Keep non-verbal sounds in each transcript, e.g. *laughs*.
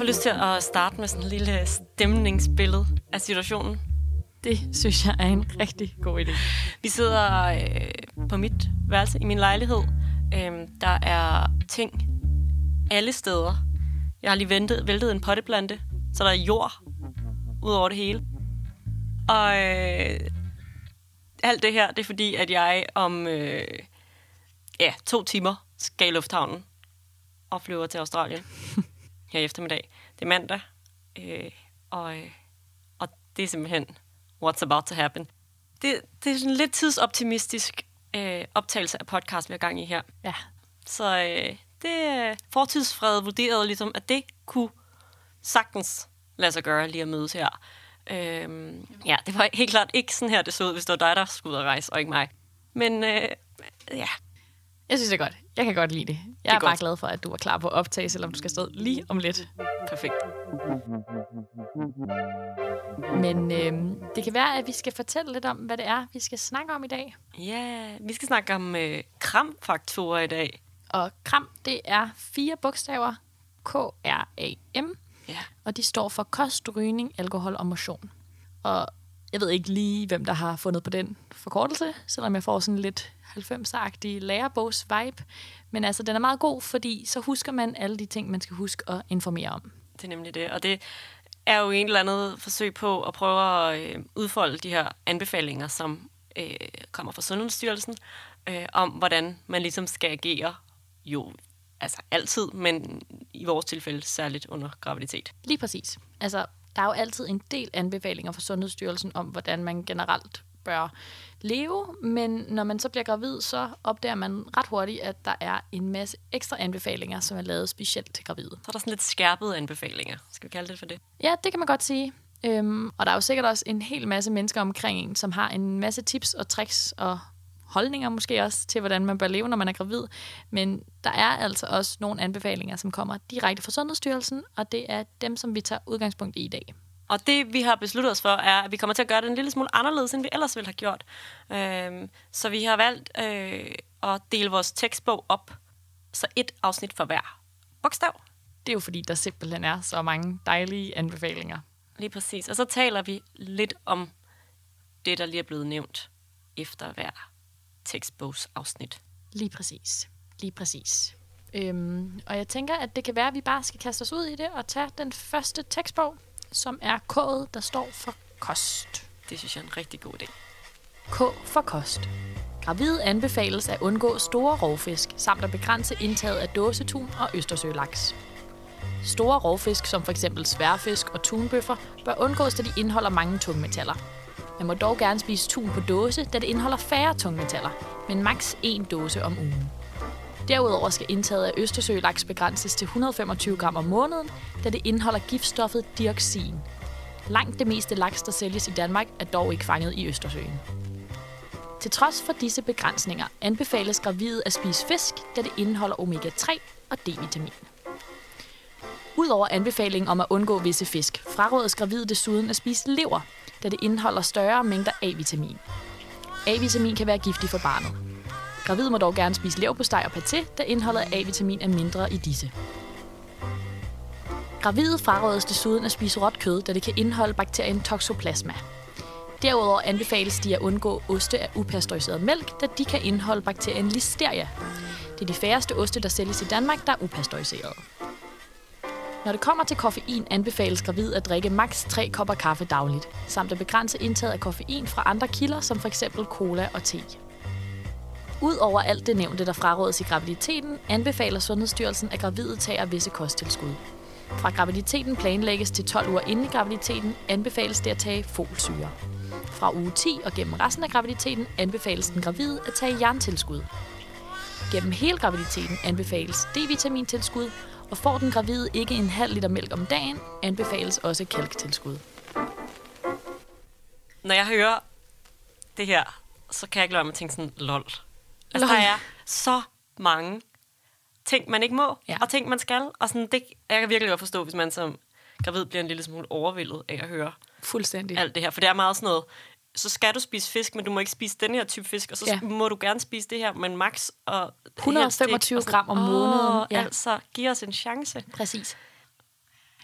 får lyst til at starte med sådan en lille stemningsbillede af situationen. Det synes jeg er en rigtig god idé. Vi sidder øh, på mit værelse i min lejlighed. Øh, der er ting alle steder. Jeg har lige ventet, væltet en potteplante, så der er jord ud over det hele. Og øh, alt det her, det er fordi, at jeg om øh, ja, to timer skal i lufthavnen og flyver til Australien *laughs* her i eftermiddag. Det er mandag, øh, og, øh, og det er simpelthen what's about to happen. Det, det er sådan lidt tidsoptimistisk øh, optagelse af podcast, vi har gang i her. Ja, Så øh, det er fortidsfred vurderede ligesom, at det kunne sagtens lade sig gøre lige at mødes her. Øhm, ja, det var helt klart ikke sådan her, det så ud, hvis det var dig, der skulle ud og rejse, og ikke mig. Men øh, ja, jeg synes det er godt. Jeg kan godt lide det. Jeg er er, bare glad for, at du er klar på at optage, selvom du skal stå lige om lidt. perfekt. Men øhm, det kan være, at vi skal fortælle lidt om, hvad det er, vi skal snakke om i dag. Ja, vi skal snakke om øh, kramfaktorer i dag. Og KRAM, det er fire bogstaver. K-R-A-M. Ja, Og de står for kost, rygning, alkohol og motion. Og jeg ved ikke lige, hvem der har fundet på den forkortelse, selvom jeg får sådan lidt 90-agtig lærerbogs-vibe. Men altså, den er meget god, fordi så husker man alle de ting, man skal huske at informere om. det er nemlig det. Og det er jo en eller andet forsøg på at prøve at øh, udfolde de her anbefalinger, som øh, kommer fra Sundhedsstyrelsen, øh, om hvordan man ligesom skal agere jo altså altid, men i vores tilfælde særligt under graviditet. Lige præcis. Altså, der er jo altid en del anbefalinger fra Sundhedsstyrelsen om, hvordan man generelt bør leve, men når man så bliver gravid, så opdager man ret hurtigt, at der er en masse ekstra anbefalinger, som er lavet specielt til gravide. Så er der sådan lidt skærpede anbefalinger. Skal vi kalde det for det? Ja, det kan man godt sige. Øhm, og der er jo sikkert også en hel masse mennesker omkring en, som har en masse tips og tricks og holdninger måske også til, hvordan man bør leve, når man er gravid. Men der er altså også nogle anbefalinger, som kommer direkte fra Sundhedsstyrelsen, og det er dem, som vi tager udgangspunkt i i dag. Og det, vi har besluttet os for, er, at vi kommer til at gøre det en lille smule anderledes, end vi ellers ville have gjort. Øhm, så vi har valgt øh, at dele vores tekstbog op, så et afsnit for hver bogstav. Det er jo fordi, der simpelthen er så mange dejlige anbefalinger. Lige præcis. Og så taler vi lidt om det, der lige er blevet nævnt efter hver tekstbogsafsnit. Lige præcis. Lige præcis. Øhm, og jeg tænker, at det kan være, at vi bare skal kaste os ud i det og tage den første tekstbog, som er K'et, der står for kost. Det synes jeg er en rigtig god idé. K for kost. Gravide anbefales at undgå store rovfisk, samt at begrænse indtaget af dåsetun og østersølaks. Store rovfisk, som f.eks. sværfisk og tunbøffer, bør undgås, da de indeholder mange tungmetaller. Man må dog gerne spise tun på dåse, da det indeholder færre tungmetaller, men maks én dåse om ugen. Derudover skal indtaget af østersølaks begrænses til 125 gram om måneden, da det indeholder giftstoffet dioxin. Langt det meste laks, der sælges i Danmark, er dog ikke fanget i Østersøen. Til trods for disse begrænsninger anbefales gravide at spise fisk, da det indeholder omega-3 og D-vitamin. Udover anbefalingen om at undgå visse fisk, frarådes gravide desuden at spise lever, da det indeholder større mængder A-vitamin. A-vitamin kan være giftig for barnet. Gravide må dog gerne spise leverpostej og paté, da indholdet af A-vitamin er mindre i disse. Gravide frarådes desuden at spise råt kød, da det kan indeholde bakterien Toxoplasma. Derudover anbefales de at undgå oste af upasteuriseret mælk, da de kan indeholde bakterien Listeria. Det er de færreste oste, der sælges i Danmark, der er upasteuriseret. Når det kommer til koffein, anbefales gravid at drikke maks 3 kopper kaffe dagligt, samt at begrænse indtaget af koffein fra andre kilder, som f.eks. cola og te. Udover alt det nævnte, der frarådes i graviditeten, anbefaler Sundhedsstyrelsen, at gravide tager visse kosttilskud. Fra graviditeten planlægges til 12 uger inden i graviditeten, anbefales det at tage folsyre. Fra uge 10 og gennem resten af graviditeten anbefales den gravide at tage jerntilskud. Gennem hele graviditeten anbefales D-vitamintilskud, og får den gravide ikke en halv liter mælk om dagen, anbefales også kalktilskud. Når jeg hører det her, så kan jeg ikke lade at tænke sådan, lol. Altså, Lol. der er så mange ting, man ikke må, ja. og ting, man skal. Og sådan, det, jeg kan virkelig godt forstå, hvis man som gravid bliver en lille smule overvældet af at høre Fuldstændig. alt det her. For det er meget sådan noget, så skal du spise fisk, men du må ikke spise den her type fisk, og så Ja. må du gerne spise det her, men max og helst 125 ikke, og sådan, gram om måneden, ja. altså, giv os en chance. Præcis.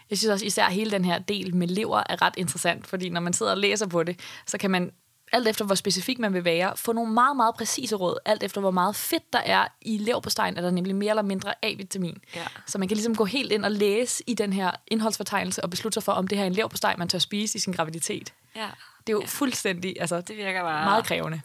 Jeg synes også især hele den her del med lever er ret interessant, fordi når man sidder og læser på det, så kan man alt efter hvor specifik man vil være, få nogle meget, meget præcise råd, alt efter hvor meget fedt der er i leverpostejen, er der nemlig mere eller mindre A-vitamin. Ja. Så man kan ligesom gå helt ind og læse i den her indholdsfortegnelse og beslutte sig for, om det her er en leverpostej, man tør spise i sin graviditet. Ja, Det er jo ja. fuldstændig, altså, det virker bare... meget krævende.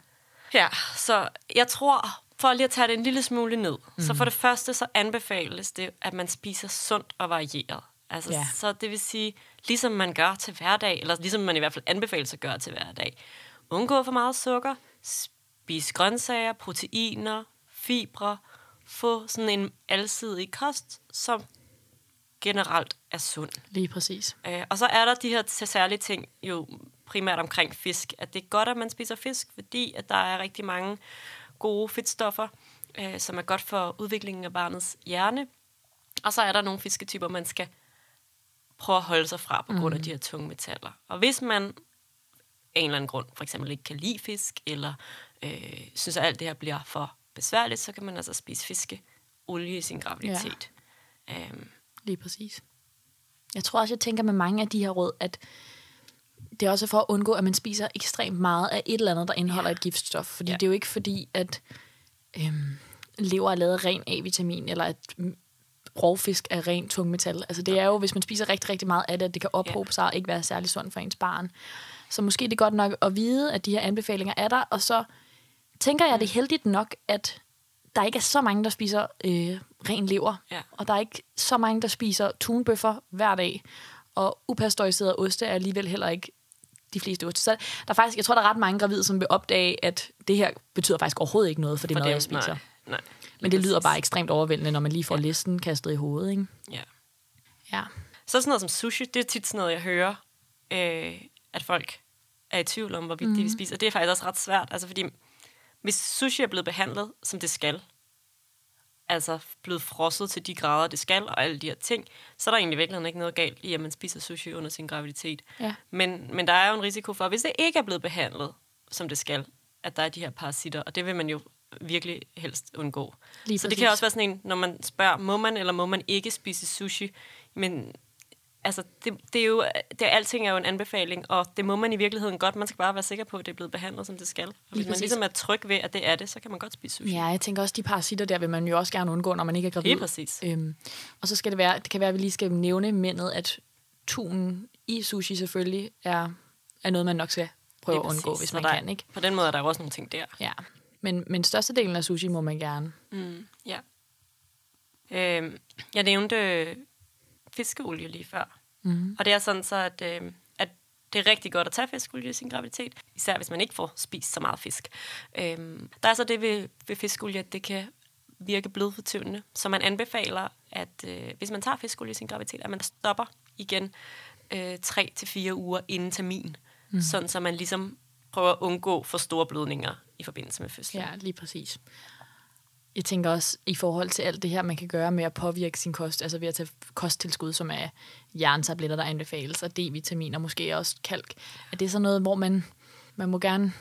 Ja, så jeg tror, for lige at tage det en lille smule ned, mm. så for det første så anbefales det, at man spiser sundt og varieret. Altså, Ja. Så det vil sige, ligesom man gør til hverdag, eller ligesom man i hvert fald anbefales at gøre til hverdag. Undgå for meget sukker, spis grøntsager, proteiner, fibre, få sådan en alsidig kost, som generelt er sund. Lige præcis. Øh, og så er der de her særlige ting, jo primært omkring fisk, at det er godt, at man spiser fisk, fordi at der er rigtig mange gode fedtstoffer, øh, som er godt for udviklingen af barnets hjerne. Og så er der nogle fisketyper, man skal prøve at holde sig fra på grund af de her tunge metaller. Og hvis man af en eller anden grund for eksempel ikke kan lide fisk, eller øh, synes, at alt det her bliver for besværligt, så kan man altså spise fiskeolie i sin graviditet. Ja. Øhm, Lige præcis. Jeg tror også, jeg tænker med mange af de her råd, at det er også for at undgå, at man spiser ekstremt meget af et eller andet, der indeholder Ja. et giftstof. Fordi Ja. det er jo ikke fordi, at øhm, lever er lavet af ren A-vitamin, eller at mm, rovfisk er ren tungmetal. Altså det er jo, hvis man spiser rigtig, rigtig meget af det, at det kan ophobe sig og ikke være særlig sundt for ens barn. Så måske det er godt nok at vide, at de her anbefalinger er der, og så tænker jeg, det er heldigt nok, at der ikke er så mange, der spiser øh, ren lever, Ja. og der er ikke så mange, der spiser tunbøffer hver dag, og upastoriserede oste er alligevel heller ikke de fleste oste. Så der er faktisk, jeg tror, der er ret mange gravide, som vil opdage, at det her betyder faktisk overhovedet ikke noget for det for mad, dem, jeg spiser. Nej, nej. Men det lyder bare ekstremt overvældende, når man lige får listen kastet i hovedet, ikke? Ja. Ja. Så sådan noget som sushi, det er tit sådan noget, jeg hører, øh, at folk er i tvivl om, hvorvidt mm. de vil spise. Og det er faktisk også ret svært, altså fordi hvis sushi er blevet behandlet, som det skal, altså blevet frosset til de grader, det skal, og alle de her ting, så er der egentlig virkelig ikke noget galt i, at man spiser sushi under sin graviditet. Ja. Men, men der er jo en risiko for, hvis det ikke er blevet behandlet, som det skal, at der er de her parasitter, og det vil man jo virkelig helst undgå. Lige så det præcis. kan også være sådan en, når man spørger, må man eller må man ikke spise sushi? Men altså, det, det er jo, det er, alting er jo en anbefaling, og det må man i virkeligheden godt. Man skal bare være sikker på, at det er blevet behandlet, som det skal. Og hvis man præcis. ligesom er tryg ved, at det er det, så kan man godt spise sushi. Ja, jeg tænker også, de parasitter der vil man jo også gerne undgå, når man ikke er gravid. Lige præcis. Øhm, og så skal det være, det kan være, at vi lige skal nævne mændet, at tunen i sushi selvfølgelig er, er noget, man nok skal prøve Lige at undgå, hvis man der, kan, ikke? På den måde er der jo også nogle ting der. Ja. Men, men størstedelen af sushi må man gerne. Mm, ja. Øhm, jeg nævnte fiskeolie lige før. Mm. Og det er sådan så, at, øh, at det er rigtig godt at tage fiskeolie i sin graviditet, især hvis man ikke får spist så meget fisk. Øhm, der er så det ved, ved fiskeolie, at det kan virke blodfortyndende, så man anbefaler, at øh, hvis man tager fiskeolie i sin graviditet, at man stopper igen øh, 3-4 uger inden termin, mm. sådan så man ligesom prøver at undgå for store blødninger i forbindelse med fødslen. Ja, lige præcis. Jeg tænker også i forhold til alt det her, man kan gøre med at påvirke sin kost, altså ved at tage kosttilskud, som er jerntabletter, der anbefales, og D-vitamin og måske også kalk, at det er sådan noget, hvor man, man må gerne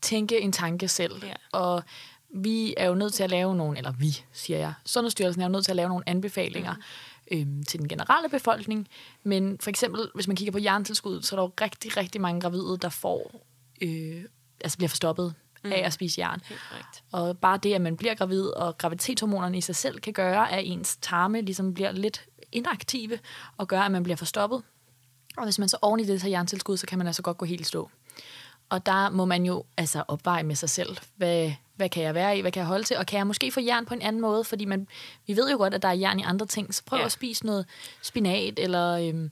tænke en tanke selv. Ja. Og vi er jo nødt til at lave nogle, eller vi, siger jeg, Sundhedsstyrelsen er jo nødt til at lave nogle anbefalinger mm. øhm, til den generelle befolkning. Men for eksempel, hvis man kigger på jerntilskud, så er der jo rigtig, rigtig mange gravide, der får, øh, altså bliver forstoppet mm. af at spise jern. Helt. Og bare det, at man bliver gravid, og graviditetshormonerne i sig selv kan gøre, at ens tarme ligesom bliver lidt inaktive, og gør, at man bliver forstoppet. Og hvis man så oven i det tager jerntilskud, så kan man altså godt gå helt stå. Og der må man jo altså opveje med sig selv, hvad, hvad kan jeg være i, hvad kan jeg holde til, og kan jeg måske få jern på en anden måde, fordi man, vi ved jo godt, at der er jern i andre ting, så prøv Ja. at spise noget spinat, eller øhm,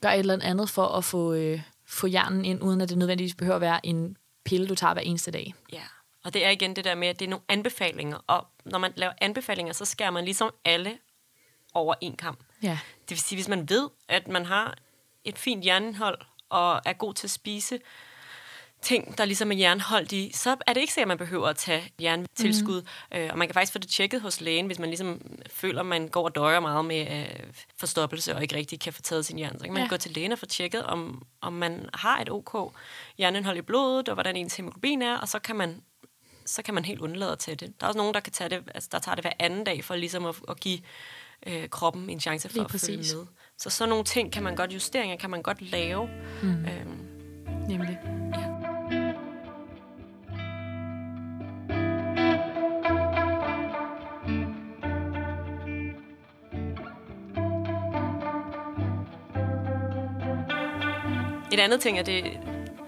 gør et eller andet for at få, øh, få jernen ind, uden at det nødvendigvis behøver at være en pille, du tager hver eneste dag. Ja, og det er igen det der med, at det er nogle anbefalinger, og når man laver anbefalinger, så skærer man ligesom alle over en kamp. Ja. Det vil sige, hvis man ved, at man har et fint jernindhold og er god til at spise ting, der ligesom er jernholdt i, så er det ikke sikkert, at man behøver at tage jerntilskud. Mm. Øh, og man kan faktisk få det tjekket hos lægen, hvis man ligesom føler, at man går og døjer meget med øh, forstoppelse og ikke rigtig kan få taget sin jern. Så kan man ja. gå til lægen og få tjekket, om, om man har et OK jernindhold i blodet, og hvordan ens hemoglobin er, og så kan man så kan man helt undlade tage det. Der er også nogen, der kan tage det, altså der tager det hver anden dag for ligesom at, at give øh, kroppen en chance for Lige at præcis. følge med. Så sådan nogle ting kan man godt, justeringer kan man godt lave. Mm. Øhm, Nemlig. Et andet ting er det,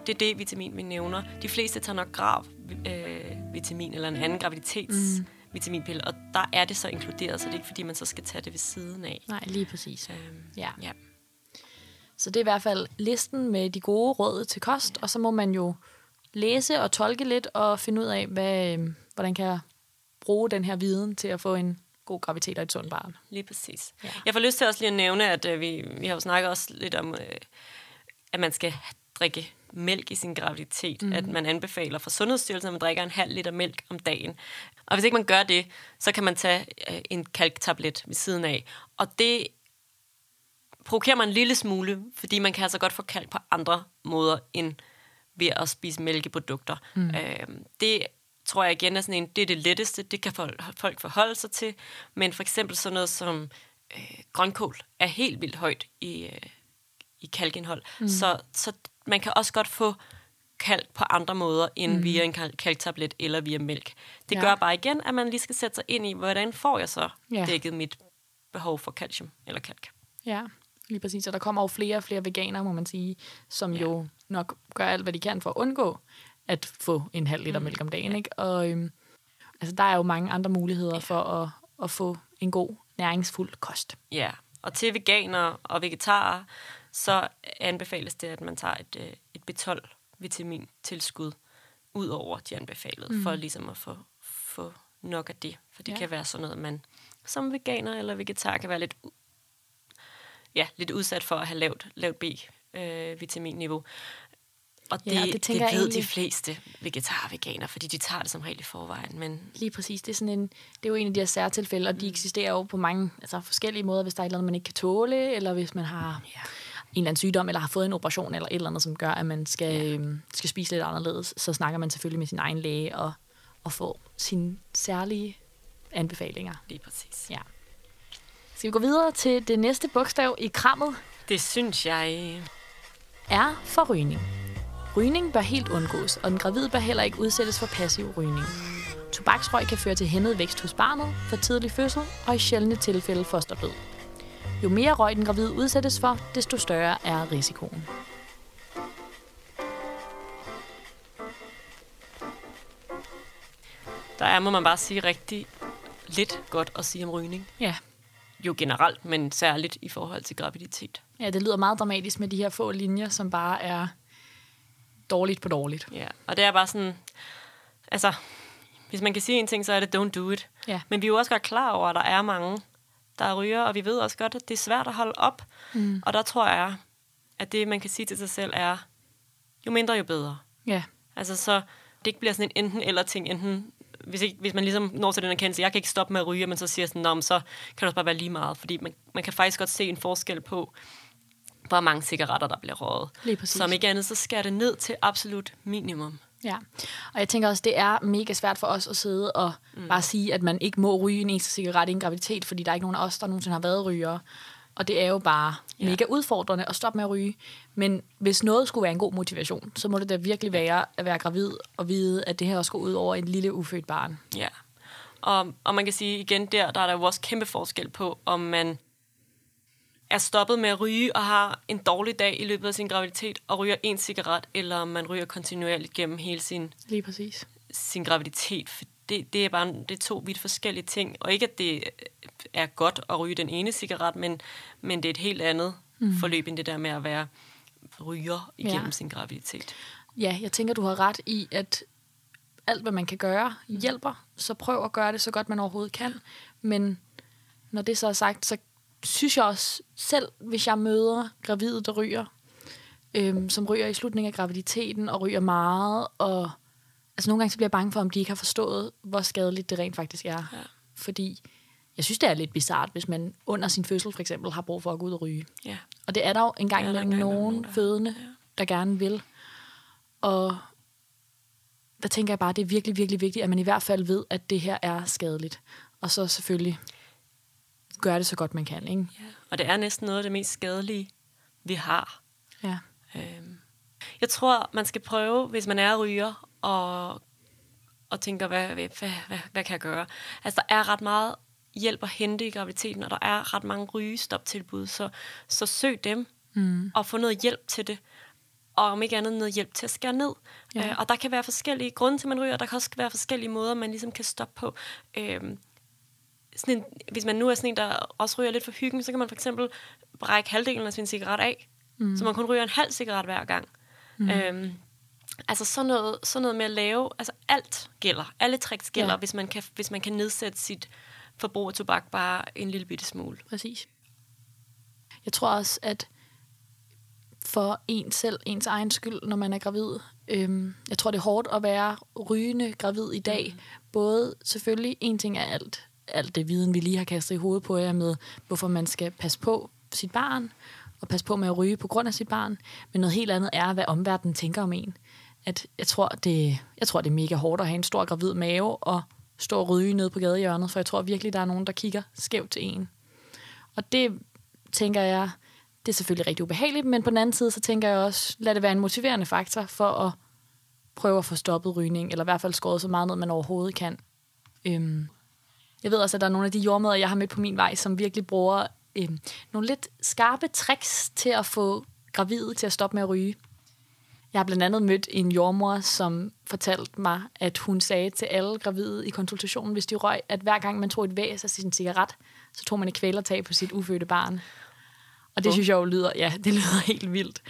det D-vitamin, vi nævner. De fleste tager nok grav øh, vitamin eller en anden graviditets mm. vitaminpille, og der er det så inkluderet, så det er ikke fordi, man så skal tage det ved siden af. Nej, lige præcis. Øhm, ja. ja. Så det er i hvert fald listen med de gode råd til kost, ja. og så må man jo læse og tolke lidt og finde ud af, hvad, øhm, hvordan kan jeg bruge den her viden til at få en god graviditet og et sundt barn. Lige præcis. Ja. Jeg får lyst til også lige at nævne, at øh, vi, vi har jo snakket også lidt om, øh, at man skal drikke mælk i sin graviditet. Mm. At man anbefaler for Sundhedsstyrelsen, at man drikker en halv liter mælk om dagen. Og hvis ikke man gør det, så kan man tage øh, en kalktablet ved siden af. Og det provokerer mig en lille smule, fordi man kan altså godt få kalk på andre måder end ved at spise mælkeprodukter. Mm. Øh, det tror jeg igen er sådan en, det er det letteste, det kan folk forholde sig til. Men for eksempel sådan noget som øh, grønkål er helt vildt højt i, øh, i kalkindhold. Mm. Så, så man kan også godt få kalk på andre måder end mm. via en kalktablet eller via mælk. Det ja. gør bare igen, at man lige skal sætte sig ind i, hvordan får jeg så ja. dækket mit behov for calcium eller kalk. Ja, lige præcis. Og der kommer jo flere og flere veganere, må man sige, som ja. jo nok gør alt, hvad de kan for at undgå at få en halv liter mm. mælk om dagen. Ja. Ikke? Og øhm, altså, der er jo mange andre muligheder ja. for at, at få en god, næringsfuld kost. Ja, og til veganere og vegetarer, så anbefales det, at man tager et, øh, et B12-vitamintilskud ud over de anbefalede, mm. for ligesom at få, få nok af det. For det ja. kan være sådan noget, man som veganer eller vegetar kan være lidt, ja, lidt udsat for at have lavt, lavt B-vitaminniveau. Og det, ja, det, det ved egentlig... de fleste vegetar og veganer, fordi de tager det som regel i forvejen. Men... Lige præcis. Det er, sådan en, det er jo en af de her særtilfælde, og de mm. eksisterer jo på mange altså forskellige måder, hvis der er et eller andet, man ikke kan tåle, eller hvis man har ja en eller anden sygdom, eller har fået en operation, eller et eller andet, som gør, at man skal, ja. øhm, skal spise lidt anderledes, så snakker man selvfølgelig med sin egen læge og, og får sine særlige anbefalinger. Lige præcis. Ja. Skal vi gå videre til det næste bogstav i krammet? Det synes jeg. Er for rygning. Bør helt undgås, og den gravide bør heller ikke udsættes for passiv rygning. Tobaksrøg kan føre til hæmmet vækst hos barnet, for tidlig fødsel og i sjældne tilfælde fosterdød. Jo mere røg den gravide udsættes for, desto større er risikoen. Der er, må man bare sige, rigtig lidt godt at sige om rygning. Ja. Jo generelt, men særligt i forhold til graviditet. Ja, det lyder meget dramatisk med de her få linjer, som bare er dårligt på dårligt. Ja, og det er bare sådan, altså, hvis man kan sige en ting, så er det don't do it. Ja. Men vi er jo også godt klar over, at der er mange, der ryger, og vi ved også godt, at det er svært at holde op. Mm. Og der tror jeg, at det, man kan sige til sig selv, er, jo mindre, jo bedre. Ja. Altså, så det ikke bliver sådan en enten-eller ting, enten hvis, ikke, hvis man ligesom når til den erkendelse, jeg kan ikke stoppe med at ryge, men så siger sådan, så kan det også bare være lige meget. Fordi man, man kan faktisk godt se en forskel på, hvor mange cigaretter, der bliver røget. Lige præcis. Som ikke andet, så skal det ned til absolut minimum. Ja, og jeg tænker også, det er mega svært for os at sidde og mm. bare sige, at man ikke må ryge en eneste cigaret i en graviditet, fordi der er ikke nogen af os, der nogensinde har været rygere. Og det er jo bare ja. mega udfordrende at stoppe med at ryge. Men hvis noget skulle være en god motivation, så må det da virkelig være at være gravid og vide, at det her også går ud over en lille ufødt barn. Ja, og, og man kan sige igen der, der er der jo også kæmpe forskel på, om man er stoppet med at ryge og har en dårlig dag i løbet af sin graviditet og ryger en cigaret, eller om man ryger kontinuerligt gennem hele sin, Lige præcis. sin graviditet. For det, det er bare det er to vidt forskellige ting. Og ikke, at det er godt at ryge den ene cigaret, men, men det er et helt andet mm. forløb end det der med at være ryger igennem ja. sin graviditet. Ja, jeg tænker, du har ret i, at alt, hvad man kan gøre, hjælper. Så prøv at gøre det så godt, man overhovedet kan. Men når det så er sagt, så synes jeg også selv, hvis jeg møder gravide, der ryger, øhm, som ryger i slutningen af graviditeten og ryger meget. Og altså nogle gange så bliver jeg bange for, om de ikke har forstået, hvor skadeligt det rent faktisk er. Ja. Fordi jeg synes, det er lidt bizart, hvis man under sin fødsel for eksempel har brug for at gå ud og ryge. Ja. Og det er der jo en gang Ja, nogen der- fødende, der gerne vil. Og der tænker jeg bare, at det er virkelig, virkelig vigtigt, at man i hvert fald ved, at det her er skadeligt. Og så selvfølgelig gøre det så godt man kan. Ikke? ja. Og det er næsten noget af det mest skadelige, vi har. Ja. Øhm. Jeg tror, man skal prøve, hvis man er ryger, og, og tænker, hvad, hvad, hvad, hvad, hvad kan jeg gøre? Altså, der er ret meget hjælp at hente i graviditeten, og der er ret mange rygestoptilbud, så, så søg dem, mm. og få noget hjælp til det. Og om ikke andet noget hjælp til at skære ned. Ja. Øh, og der kan være forskellige grunde til, at man ryger, og der kan også være forskellige måder, man ligesom kan stoppe på. Øhm, sådan en, hvis man nu er sådan en, der også ryger lidt for hyggen, så kan man for eksempel brække halvdelen af sin cigaret af, mm. så man kun ryger en halv cigaret hver gang. Mm. Øhm, altså sådan noget, sådan noget med at lave, altså alt gælder, alle tricks gælder, Ja. hvis, man kan, hvis man kan nedsætte sit forbrug af tobak bare en lille bitte smule. Præcis. Jeg tror også, at for en selv, ens egen skyld, når man er gravid, øhm, jeg tror, det er hårdt at være rygende gravid i dag. Mm. Både selvfølgelig, en ting er alt, alt det viden, vi lige har kastet i hovedet på jer med, hvorfor man skal passe på sit barn, og passe på med at ryge på grund af sit barn. Men noget helt andet er, hvad omverdenen tænker om en. At jeg, tror, det, jeg tror, det er mega hårdt at have en stor gravid mave og stå og ryge nede på gadehjørnet, for jeg tror virkelig, der er nogen, der kigger skævt til en. Og det tænker jeg, det er selvfølgelig rigtig ubehageligt, men på den anden side, så tænker jeg også, lad det være en motiverende faktor for at prøve at få stoppet rygning, eller i hvert fald skåret så meget ned, man overhovedet kan. Øhm, jeg ved også, at der er nogle af de jordmøder, jeg har mødt på min vej, som virkelig bruger øhm, nogle lidt skarpe tricks til at få gravide til at stoppe med at ryge. Jeg har blandt andet mødt en jordmor, som fortalte mig, at hun sagde til alle gravide i konsultationen, hvis de røg, at hver gang man tog et væs af sin cigaret, så tog man et kvælertag på sit ufødte barn. Og det synes jeg jo lyder, ja, *laughs* det lyder helt vildt.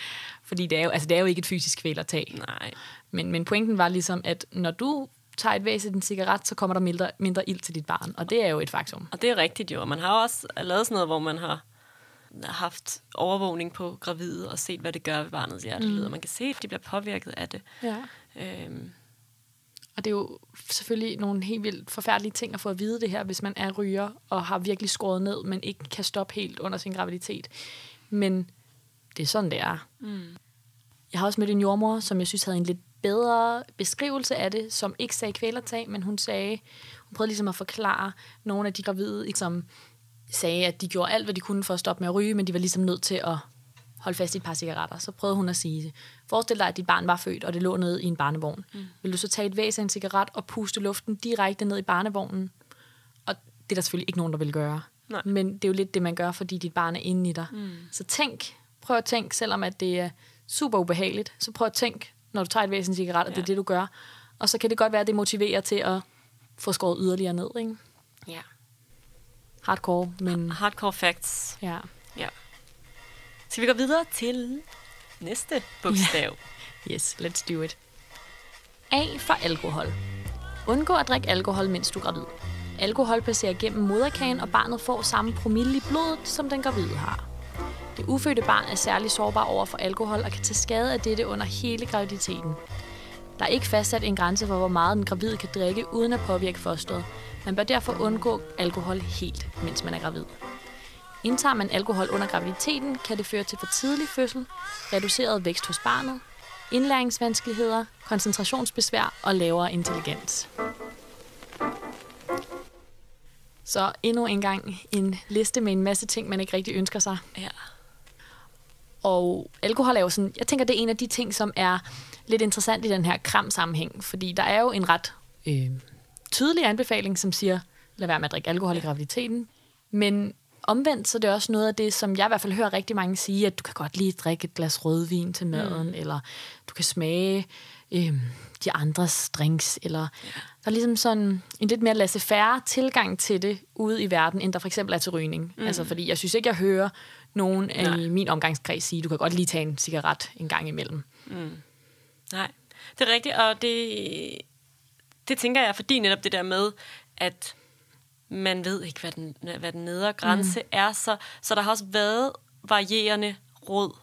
Fordi det er jo, altså det er jo ikke et fysisk kvælertag. Nej. Men, men pointen var ligesom, at når du tager et væs af din cigaret, så kommer der mindre, mindre ild til dit barn. Og det er jo et faktum. Og det er rigtigt jo. Og Man har også lavet sådan noget, hvor man har haft overvågning på gravide og set, hvad det gør ved barnets hjertelyd. Mm. Man kan se, at de bliver påvirket af det. Ja. Øhm, Og det er jo selvfølgelig nogle helt vildt forfærdelige ting at få at vide det her, hvis man er ryger og har virkelig skåret ned, men ikke kan stoppe helt under sin graviditet. Men det er sådan, det er. Mm. Jeg har også mødt en jordmor, som jeg synes havde en lidt bedre beskrivelse af det, som ikke sagde kvælertag, men hun sagde, hun prøvede ligesom at forklare nogle af de gravide, som sagde, at de gjorde alt, hvad de kunne for at stoppe med at ryge, men de var ligesom nødt til at holde fast i et par cigaretter. Så prøvede hun at sige, forestil dig, at dit barn var født, og det lå nede i en barnevogn. Mm. Vil du så tage et væs af en cigaret og puste luften direkte ned i barnevognen? Og det er der selvfølgelig ikke nogen, der vil gøre. Nej. Men det er jo lidt det, man gør, fordi dit barn er inde i dig. Mm. Så tænk, prøv at tænke, selvom at det er super ubehageligt, så prøv at tænke, når du tager et væs af en cigaret, at det er Ja. det, du gør. Og så kan det godt være, at det motiverer til at få skåret yderligere ned. Ikke? ja. Hardcore, men Hardcore facts. ja. Ja. Skal vi gå videre til næste bogstav? *laughs* Yes, let's do it. A for alkohol. Undgå at drikke alkohol, mens du er gravid. Alkohol passerer gennem moderkagen, og barnet får samme promille i blodet, som den gravide har. Det ufødte barn er særlig sårbar over for alkohol og kan tage skade af dette under hele graviditeten. Der er ikke fastsat en grænse for, hvor meget den gravide kan drikke uden at påvirke fosteret. Man bør derfor undgå alkohol helt, mens man er gravid. Indtager man alkohol under graviditeten, kan det føre til for tidlig fødsel, reduceret vækst hos barnet, indlæringsvanskeligheder, koncentrationsbesvær og lavere intelligens. Så endnu en gang en liste med en masse ting, man ikke rigtig ønsker sig. Ja. Og alkohol er jo sådan, jeg tænker, det er en af de ting, som er lidt interessant i den her kram-sammenhæng, fordi der er jo en ret øh, tydelig anbefaling, som siger, lad være med at drikke alkohol i graviditeten. Men omvendt, så er det også noget af det, som jeg i hvert fald hører rigtig mange sige, at du kan godt lige drikke et glas rødvin til maden, mm. eller du kan smage øh, de andres drinks, eller der er ligesom sådan en lidt mere laissez-faire tilgang til det ude i verden, end der for eksempel er til rygning. Mm. Altså, fordi jeg synes ikke, jeg hører nogen Nej. i min omgangskreds sige, du kan godt lige tage en cigaret en gang imellem. Nej, det er rigtigt, og det, det tænker jeg, fordi netop det der med, at man ved ikke, hvad den, hvad den nedre grænse mm. er, så, så der har også været varierende råd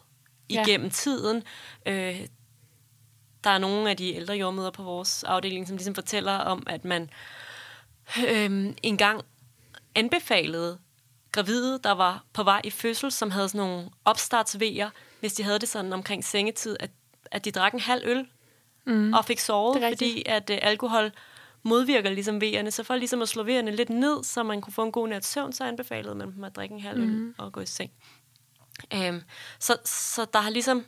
Ja. igennem tiden. Øh, der er nogle af de ældre jordmøder på vores afdeling, som ligesom fortæller om, at man øh, engang anbefalede gravide, der var på vej i fødsel, som havde sådan nogle opstartsvejer, hvis de havde det sådan omkring sengetid, at, at de drak en halv øl mm. og fik sovet, fordi at øh, alkohol modvirker ligesom vejerne. Så for ligesom at slå vejerne lidt ned, så man kunne få en god nat søvn, så anbefalede man dem at drikke en halv øl Mm. og gå i seng. Øhm, så, så der har ligesom...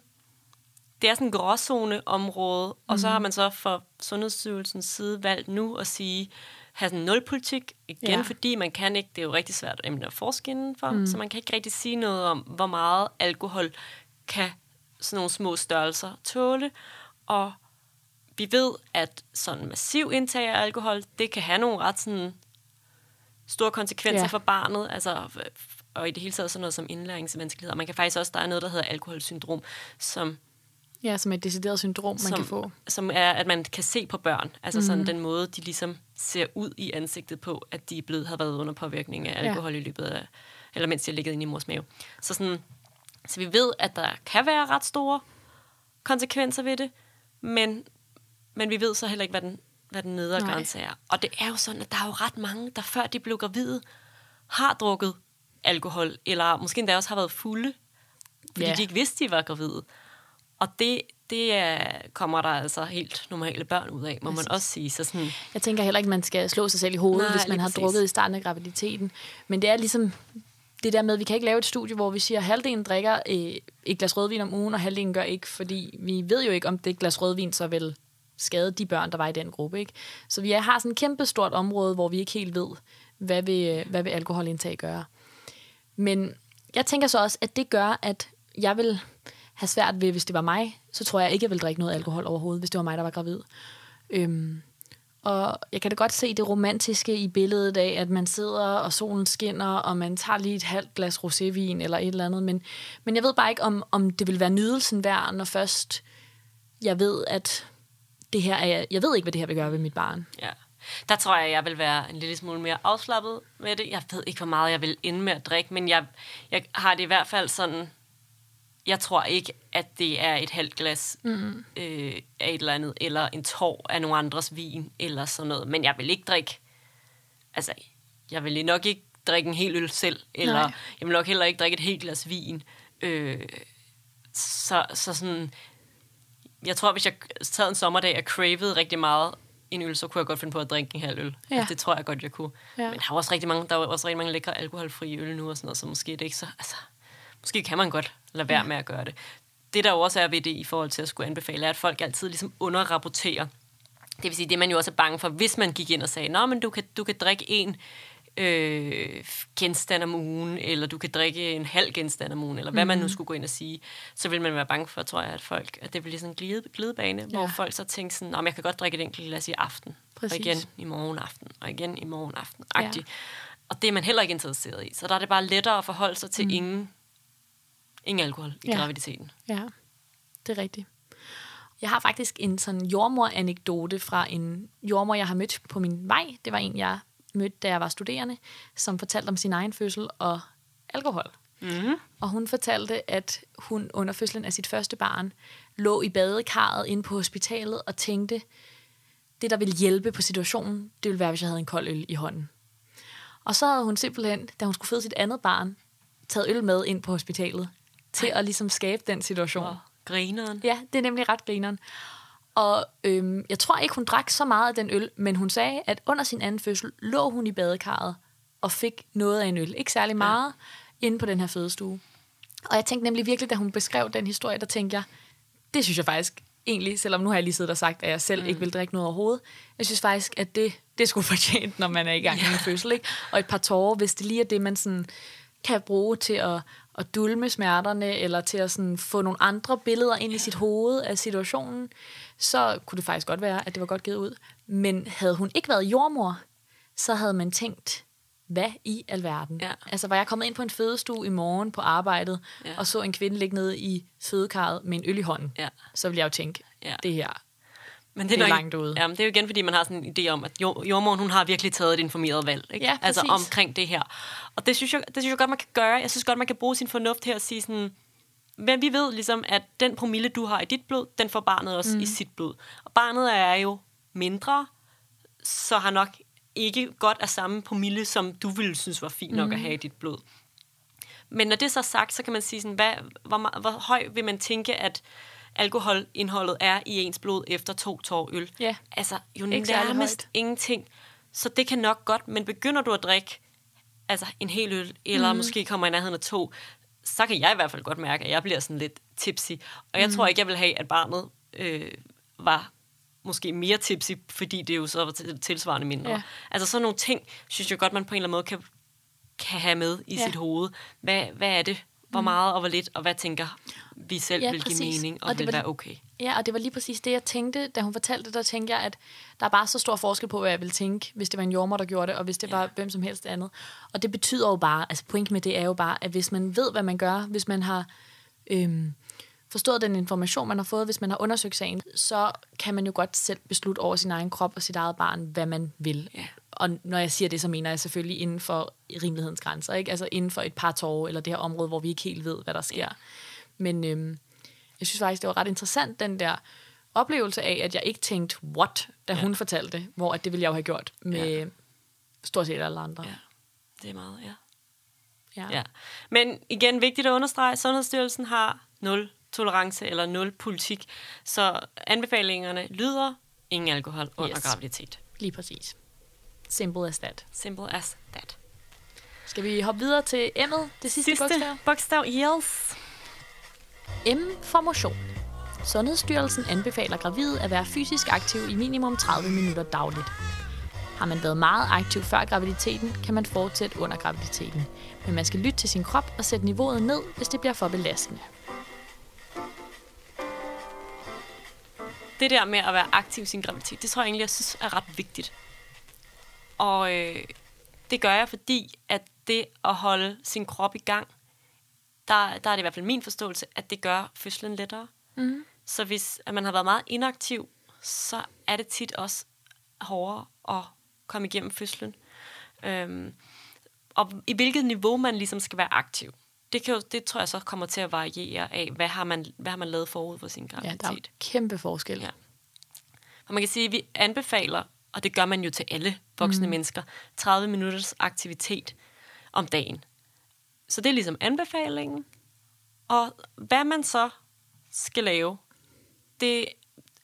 Det er sådan en gråzone-område, og så har man så fra Sundhedsstyrelsens side valgt nu at sige, have sådan en nulpolitik, igen, Ja. fordi man kan ikke, det er jo rigtig svært at forske indenfor, mm. så man kan ikke rigtig sige noget om, hvor meget alkohol kan sådan nogle små størrelser tåle, og vi ved, at sådan massiv indtag af alkohol, det kan have nogle ret sådan store konsekvenser ja. for barnet, altså, og i det hele taget sådan noget som indlæringsvanskeligheder. Man kan faktisk også, der er noget, der hedder alkoholsyndrom, som, Ja, som et decideret syndrom, man som, kan få. som er, at man kan se på børn, altså mm. sådan den måde, de ligesom ser ud i ansigtet på, at de er blevet, har været under påvirkning af alkohol ja. i løbet af, eller mens de har ligget inde i mors mave. Så, sådan, så vi ved, at der kan være ret store konsekvenser ved det, men, men vi ved så heller ikke, hvad den, hvad den nedre Nej. grænse er. Og det er jo sådan, at der er jo ret mange, der før de blev gravide, har drukket alkohol, eller måske endda også har været fulde, fordi Ja. ja. de ikke vidste, de var gravide. Og det, det er, kommer der altså helt normale børn ud af, må man også sige. Så sådan, Jeg tænker heller ikke, man skal slå sig selv i hovedet, Nej, hvis man har præcis. drukket i starten af graviditeten. Men det er ligesom det der med, at vi kan ikke lave et studie, hvor vi siger, at halvdelen drikker øh, et glas rødvin om ugen, og halvdelen gør ikke, fordi vi ved jo ikke, om det glas rødvin så vil skade de børn, der var i den gruppe. Ikke? Så vi har sådan et kæmpe stort område, hvor vi ikke helt ved, hvad vil, øh, hvad vil alkoholindtag gøre. Men jeg tænker så også, at det gør, at jeg vil have svært ved, hvis det var mig, så tror jeg ikke, jeg vil drikke noget alkohol overhovedet, hvis det var mig, der var gravid. Øhm, og jeg kan da godt se det romantiske i billedet af, at man sidder, og solen skinner, og man tager lige et halvt glas rosévin eller et eller andet. Men, men jeg ved bare ikke, om, om det vil være nydelsen værd, når først jeg ved, at det her er... Jeg ved ikke, hvad det her vil gøre ved mit barn. ja. Der tror jeg, jeg vil være en lille smule mere afslappet med det. Jeg ved ikke, hvor meget jeg vil ende med at drikke, men jeg, jeg har det i hvert fald sådan... Jeg tror ikke, at det er et halvt glas mm. øh, af et eller andet, eller en tår af nogle andres vin, eller sådan noget. Men jeg vil ikke drikke... Altså, jeg vil nok ikke drikke en hel øl selv, eller Nej. Jeg vil nok heller ikke drikke et helt glas vin. Øh, så, så sådan... Jeg tror, hvis jeg sad en sommerdag og cravede rigtig meget en øl, så kunne jeg godt finde på at drikke en halv øl. Ja. Altså, det tror jeg godt, jeg kunne. Ja. Men der er også rigtig mange, der er også rigtig mange lækre alkoholfrie øl nu og sådan noget, så måske det ikke så... Altså, måske kan man godt lade være med at gøre det. Det, der jo også er ved det i forhold til at skulle anbefale, er, at folk altid ligesom underrapporterer. Det vil sige, det man jo også er bange for, hvis man gik ind og sagde, Nå, men du kan, du kan drikke en øh, genstand om ugen, eller du kan drikke en halv genstand om ugen, eller hvad mm. man nu skulle gå ind og sige, så vil man være bange for, tror jeg, at folk, at det bliver sådan en glide, glidebane, ja. hvor folk så tænker sådan, om jeg kan godt drikke et enkelt glas i aften, Præcis. og igen i morgen aften, og igen i morgen aften, Ja. ja. Og det er man heller ikke interesseret i. Så der er det bare lettere at forholde sig til mm. ingen, ingen alkohol i Ja. ja. graviditeten. Ja, det er rigtigt. Jeg har faktisk en sådan jordmor-anekdote fra en jordmor, jeg har mødt på min vej. Det var en, jeg mødte, da jeg var studerende, som fortalte om sin egen fødsel og alkohol. Mm. Og hun fortalte, at hun under fødslen af sit første barn lå i badekarret inde på hospitalet og tænkte, det der ville hjælpe på situationen, det ville være, hvis jeg havde en kold øl i hånden. Og så havde hun simpelthen, da hun skulle føde sit andet barn, taget øl med ind på hospitalet til at ligesom skabe den situation. Og grineren. Ja, det er nemlig ret grineren. Og øhm, jeg tror ikke, hun drak så meget af den øl, men hun sagde, at under sin anden fødsel lå hun i badekarret og fik noget af en øl. Ikke særlig meget ja. inde på den her fødestue. Og jeg tænkte nemlig virkelig, da hun beskrev den historie, der tænkte jeg, det synes jeg faktisk egentlig, selvom nu har jeg lige siddet og sagt, at jeg selv mm. ikke vil drikke noget overhovedet, jeg synes faktisk, at det, det skulle *laughs* fortjent, når man er i gang med en fødsel. Ikke? Og et par tårer, hvis det lige er det, man sådan kan bruge til at, at dulme smerterne, eller til at sådan få nogle andre billeder ind i sit hoved af situationen, så kunne det faktisk godt være, at det var godt givet ud. Men havde hun ikke været jordmor, så havde man tænkt, hvad i alverden? Ja. Altså, var jeg kommet ind på en fødestue i morgen på arbejdet, ja. Og så en kvinde ligge nede i fødekarret med en øl i hånden, Ja. så ville jeg jo tænke, Ja. det her, Men Det er nok- langt ude. Ja, det er jo igen, fordi man har sådan en idé om, at jord- jordmoren, hun har virkelig taget et informeret valg. Ikke? Ja, altså omkring det her. Og det synes, jeg, det synes jeg godt, man kan gøre. Jeg synes godt, man kan bruge sin fornuft her og sige sådan, Men vi ved ligesom, at den promille, du har i dit blod, den får barnet også mm. i sit blod. Og barnet er jo mindre, så har nok ikke godt af samme promille, som du ville synes var fint nok mm. at have i dit blod. Men når det er så sagt, så kan man sige, sådan, hvad, hvor, hvor høj vil man tænke, at alkoholindholdet er i ens blod efter to tår øl? Ja. Altså, jo Ikke nærmest ingenting. Så det kan nok godt, men begynder du at drikke altså en hel øl, eller mm. måske kommer i nærheden af to, så kan jeg i hvert fald godt mærke, at jeg bliver sådan lidt tipsy. Og jeg mm. tror ikke, jeg vil have, at barnet øh, var måske mere tipsy, fordi det jo så var til- tilsvarende mindre. Ja. Altså sådan nogle ting, synes jeg godt, man på en eller anden måde kan, kan have med i ja. sit hoved. Hvad, hvad er det? Hvor meget og hvor lidt, og hvad tænker vi selv Ja, vil give præcis. mening, og, Og det vil var- være okay? Ja, og det var lige præcis det, jeg tænkte, da hun fortalte det, der tænkte jeg, at der er bare så stor forskel på, hvad jeg ville tænke, hvis det var en jordmor, der gjorde det, og hvis det Ja. var hvem som helst andet. Og det betyder jo bare, altså point med det er jo bare, at hvis man ved, hvad man gør, hvis man har øhm, forstået den information, man har fået, hvis man har undersøgt sagen, så kan man jo godt selv beslutte over sin egen krop og sit eget barn, hvad man vil. Ja. Og når jeg siger det, så mener jeg selvfølgelig inden for rimelighedens grænser, ikke? Altså inden for et par tårer, eller det her område, hvor vi ikke helt ved, hvad der sker. Men øhm, jeg synes faktisk, det var ret interessant, den der oplevelse af, at jeg ikke tænkte, what, da ja. hun fortalte det, hvor at det ville jeg jo have gjort med ja. stort set alle andre. Ja. Det er meget, ja. Ja. Ja. Men igen, vigtigt at understrege, Sundhedsstyrelsen har nul tolerance eller nul politik, så anbefalingerne lyder ingen alkohol under Yes. graviditet. Lige præcis. Simple as that. Simple as that. Skal vi hoppe videre til M'et, det sidste, sidste. bogstav? bogstav, yes. M for motion. Sundhedsstyrelsen anbefaler gravide at være fysisk aktiv i minimum 30 minutter dagligt. Har man været meget aktiv før graviditeten, kan man fortsætte under graviditeten. Men man skal lytte til sin krop og sætte niveauet ned, hvis det bliver for belastende. Det der med at være aktiv i sin graviditet, det tror jeg egentlig, jeg synes er ret vigtigt. Og øh, det gør jeg, fordi at det at holde sin krop i gang, der, der er det i hvert fald min forståelse, at det gør fødslen lettere. Mm. Så hvis at man har været meget inaktiv, så er det tit også hårdere at komme igennem fødslen. Øhm, og i hvilket niveau man ligesom skal være aktiv, det, kan jo, det tror jeg så kommer til at variere af, hvad har man, hvad har man lavet forud for sin Ja, graviditet. der er kæmpe forskel. Ja. Og man kan sige, at vi anbefaler, og det gør man jo til alle voksne mm. mennesker, 30 minutters aktivitet om dagen. Så det er ligesom anbefalingen. Og hvad man så skal lave, det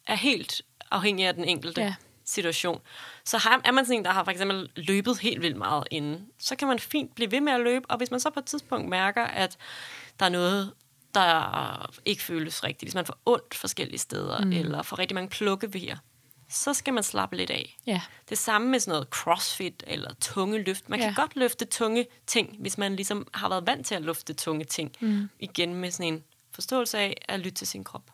er helt afhængigt af den enkelte Ja. ja. situation. Så har, er man sådan en, der har for eksempel løbet helt vildt meget inden, så kan man fint blive ved med at løbe, og hvis man så på et tidspunkt mærker, at der er noget, der ikke føles rigtigt, hvis man får ondt forskellige steder, mm. eller får rigtig mange plukkevejer, så skal man slappe lidt af. Ja. Det samme med sådan noget crossfit eller tunge løft. Man kan Ja. godt løfte tunge ting, hvis man ligesom har været vant til at løfte tunge ting. Mm. Igen med sådan en forståelse af at lytte til sin krop.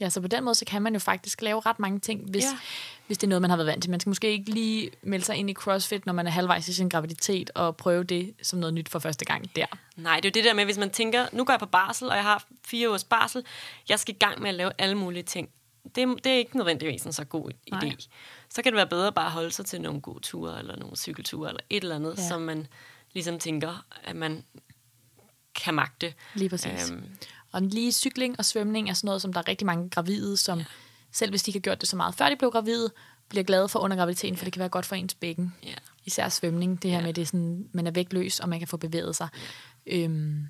Ja, så på den måde, så kan man jo faktisk lave ret mange ting, hvis, ja. Hvis det er noget, man har været vant til. Man skal måske ikke lige melde sig ind i CrossFit, når man er halvvejs i sin graviditet, og prøve det som noget nyt for første gang der. Nej, det er jo det der med, hvis man tænker, nu går jeg på barsel, og jeg har fire ugers barsel, jeg skal i gang med at lave alle mulige ting. Det, det er ikke nødvendigvis en så god idé. Nej. Så kan det være bedre bare at holde sig til nogle gode ture, eller nogle cykelture, eller et eller andet, Ja. ja. som man ligesom tænker, at man kan magte. Lige præcis. Øhm. Og lige cykling og svømning er sådan noget, som der er rigtig mange gravide, som ja. selv hvis de ikke har gjort det så meget, før de blev gravide, bliver glade for under graviditeten, for det kan være godt for ens bækken. ja. Især svømning, det her Ja. med, det er sådan, man er vægtløs, og man kan få bevæget sig. Øhm,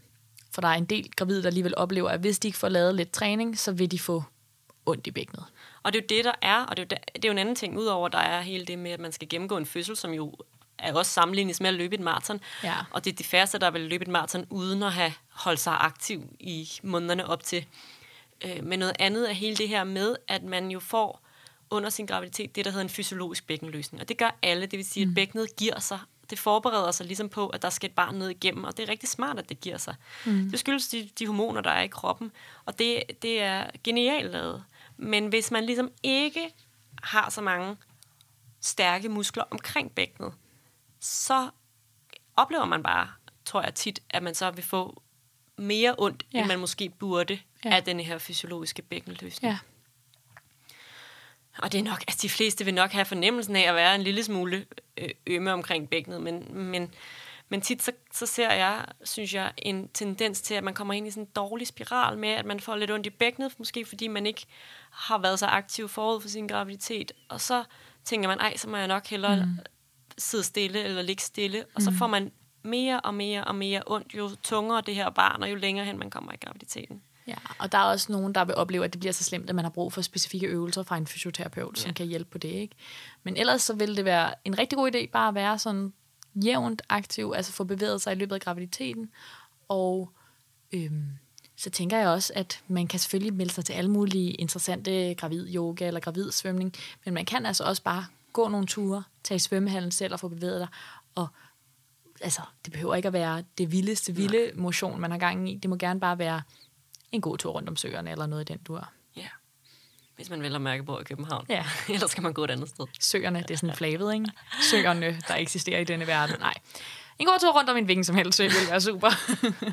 for der er en del gravide, der alligevel oplever, at hvis de ikke får lavet lidt træning, så vil de få ondt i bækkenet. Og det er jo det, der er, og det er, jo, det er jo en anden ting, udover der er hele det med, at man skal gennemgå en fødsel, som jo er også sammenlignes med at løbe et maraton. Ja. Og det er de færreste, der vil løbe et maraton uden at have holdt sig aktiv i månederne op til. Øh, men noget andet er hele det her med, at man jo får under sin graviditet det, der hedder en fysiologisk bækkenløsning. Og det gør alle, det vil sige, at bækkenet giver sig. Det forbereder sig ligesom på, at der skal et barn ned igennem, og det er rigtig smart, at det giver sig. Mm. Det skyldes de, de hormoner, der er i kroppen, og det, det er genialt lavet. Men hvis man ligesom ikke har så mange stærke muskler omkring bækkenet, så oplever man bare, tror jeg tit, at man så vil få mere ondt, Ja. end man måske burde Ja. ja. af den her fysiologiske bækkenløsning. Ja. Og det er nok, altså de fleste vil nok have fornemmelsen af at være en lille smule øh, ømme omkring bækkenet, men, men, Men tit så, så ser jeg, synes jeg, en tendens til, at man kommer ind i sådan en dårlig spiral med, at man får lidt ondt i bækkenet, måske fordi man ikke har været så aktiv forud for sin graviditet. Og så tænker man, ej, så må jeg nok hellere mm. sidde stille eller ligge stille. Og så får man mere og mere og mere ondt, jo tungere det her barn, og jo længere hen man kommer i graviditeten. Ja, og der er også nogen, der vil opleve, at det bliver så slemt, at man har brug for specifikke øvelser fra en fysioterapeut, som Ja. kan hjælpe på det. Ikke? Men ellers så vil det være en rigtig god idé bare at være sådan jævnt aktiv, altså få bevæget sig i løbet af graviditeten. Og øhm, så tænker jeg også, at man kan selvfølgelig melde sig til alle mulige interessante gravid yoga eller gravid svømning, men man kan altså også bare gå nogle ture, tage i svømmehallen selv og få bevæget dig, og altså, det behøver ikke at være det vildeste vilde motion, man har gang i. Det må gerne bare være en god tur rundt om søerne, eller noget i den dur. Ja. Hvis man vælger mærke på i København. Ja. *laughs* Ellers skal man gå et andet sted. Søerne, det er sådan flavet, ikke? *laughs* Søerne, der eksisterer i denne verden. Nej. En god tur rundt om en hvilken som helst sø vil være super. *laughs*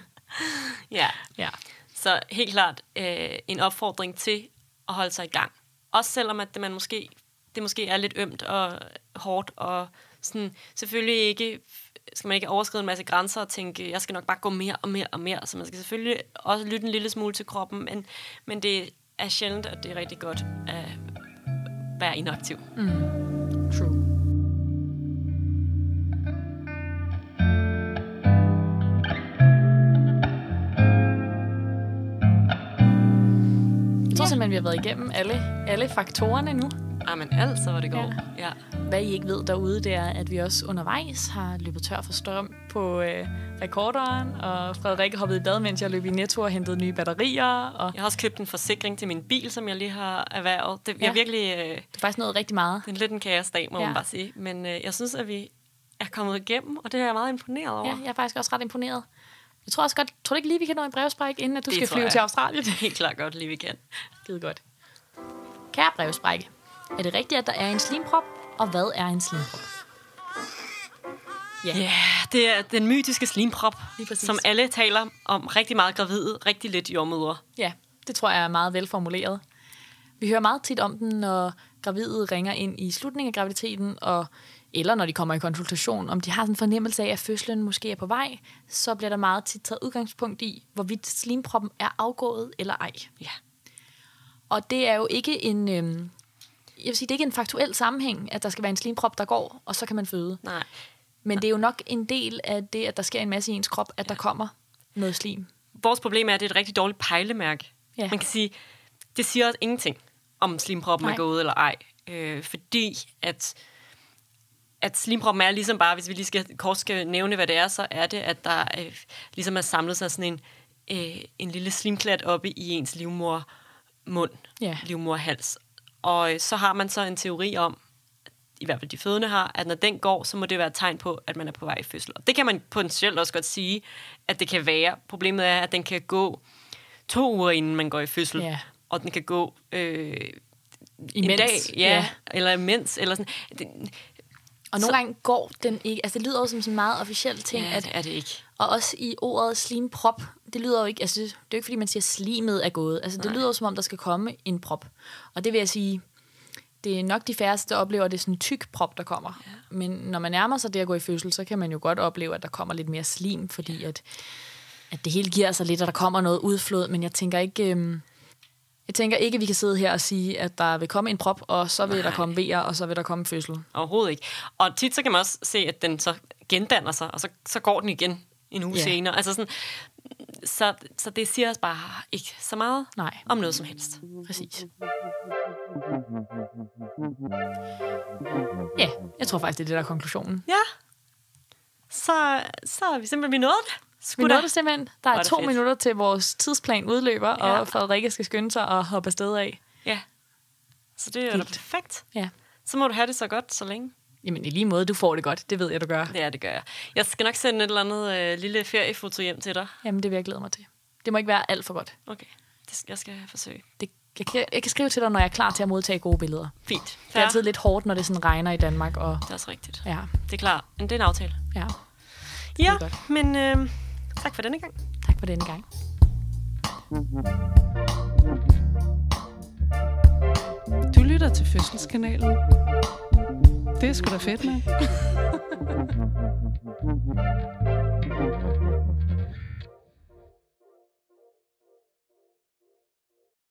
Ja. ja. Så helt klart øh, en opfordring til at holde sig i gang. Også selvom at det, man måske, det måske er lidt ømt og hårdt, og sådan, selvfølgelig ikke, skal man ikke overskride en masse grænser og tænke, jeg skal nok bare gå mere og mere og mere. Så man skal selvfølgelig også lytte en lille smule til kroppen, men, men det er sjældent, at det er rigtig godt at være inaktiv. True. Jeg tror simpelthen, vi har været igennem alle, alle faktorerne nu. Jamen altså, hvor det går. Ja. ja. Hvad I ikke ved derude, det er, at vi også undervejs har løbet tør for strøm på øh, rekorderen, og Frederikke hoppede i bad, mens jeg løb i Netto og hentede nye batterier. Og Jeg har også købt en forsikring til min bil, som jeg lige har erhvervet. Det, jeg Ja. er virkelig... Øh, det er faktisk noget rigtig meget. Det er lidt en kaosdag, må ja. Man bare sige. Men øh, jeg synes, at vi er kommet igennem, og det er jeg meget imponeret over. Ja, jeg er faktisk også ret imponeret. Jeg tror også godt, tror du ikke lige, vi kan nå en brevspræk, inden at du Det skal flyve jeg. til Australien? *laughs* Helt klart godt lige, vi kan. Skide godt. Kære brevsprække, er det rigtigt, at der er en slimprop? Og hvad er en slimprop? Ja, yeah, det er den mytiske slimprop, som alle taler om rigtig meget gravide, rigtig lidt jordmødre. Ja, det tror jeg er meget velformuleret. Vi hører meget tit om den, når gravide ringer ind i slutningen af graviditeten, og, eller når de kommer i konsultation, om de har sådan en fornemmelse af, at fødslen måske er på vej, så bliver der meget tit taget udgangspunkt i, hvorvidt slimproppen er afgået eller ej. Ja. Og det er jo ikke en, øhm, jeg vil sige, det er ikke en faktuel sammenhæng, at der skal være en slimprop, der går, og så kan man føde. Nej. Men det er jo nok en del af det, at der sker en masse i ens krop, at der kommer noget slim. Vores problem er, at det er et rigtig dårligt pejlemærke. Ja. Man kan sige, det siger os ingenting, om slimproppen Nej. er gået eller ej. Øh, fordi at, at slimproppen er ligesom bare, hvis vi lige skal, kort skal nævne, hvad det er, så er det, at der øh, ligesom er samlet sig sådan en, øh, en lille slimklat oppe i ens livmor mund, Ja. livmorhals. Og øh, så har man så en teori om, i hvert fald de fødende har, at når den går, så må det være et tegn på, at man er på vej i fødsel. Og det kan man potentielt også godt sige, at det kan være. Problemet er, at den kan gå to uger, inden man går i fødsel. Ja. Og den kan gå øh, en Imens, dag, ja, ja. ja. eller imens. Eller sådan. Det, Og nogle Så- gange går den ikke. Altså, det lyder jo som sådan en meget officiel ting, ja, at, det er det ikke. og også i ordet slimprop, det lyder jo ikke, altså, det er jo ikke, fordi man siger, slimet er gået. Altså, det Nej. lyder jo, som om der skal komme en prop. Og det vil jeg sige, det er nok de færreste, der oplever, at det er sådan en tyk prop, der kommer. Ja. Men når man nærmer sig det at gå i fødsel, så kan man jo godt opleve, at der kommer lidt mere slim, fordi at, at det hele giver sig lidt, og der kommer noget udflod. Men jeg tænker ikke... Øhm, jeg tænker ikke, at vi kan sidde her og sige, at der vil komme en prop, og så vil Nej. der komme vejer, og så vil der komme fødsel. Overhovedet ikke. Og tit så kan man også se, at den så gendanner sig, og så, så går den igen en uge Ja. senere. Altså sådan, så, så det siger os bare ikke så meget Nej. om noget som helst. Præcis. Ja, jeg tror faktisk, det er det, der er konklusionen. Ja. Så, så er vi simpelthen vi nåede det. Vi Skulle nåede det simpelthen. Der er det to fedt. minutter til vores tidsplan udløber, ja. Ja. og Frederikke skal skynde sig og hoppe afsted af. Ja. Så det er Vildt. perfekt. Ja. Så må du have det så godt så længe. Jamen i lige måde, du får det godt. Det ved jeg, du gør. Ja, det gør jeg. Jeg skal nok sende et eller andet øh, lille feriefoto hjem til dig. Jamen det vil jeg glæde mig til. Det må ikke være alt for godt. Okay. Det skal, jeg skal forsøge. Det, jeg, kan, jeg kan skrive til dig, når jeg er klar til at modtage gode billeder. Fint. Det er altid lidt hårdt, når det sådan regner i Danmark. Og, Det er også rigtigt. ja, Det er klart. Men det er en aftale. ja. Ja, godt. men øh, Tak for denne gang. Tak for denne gang. Du lytter til Fødselskanalen. Det er sgu da fedt, mand. *laughs*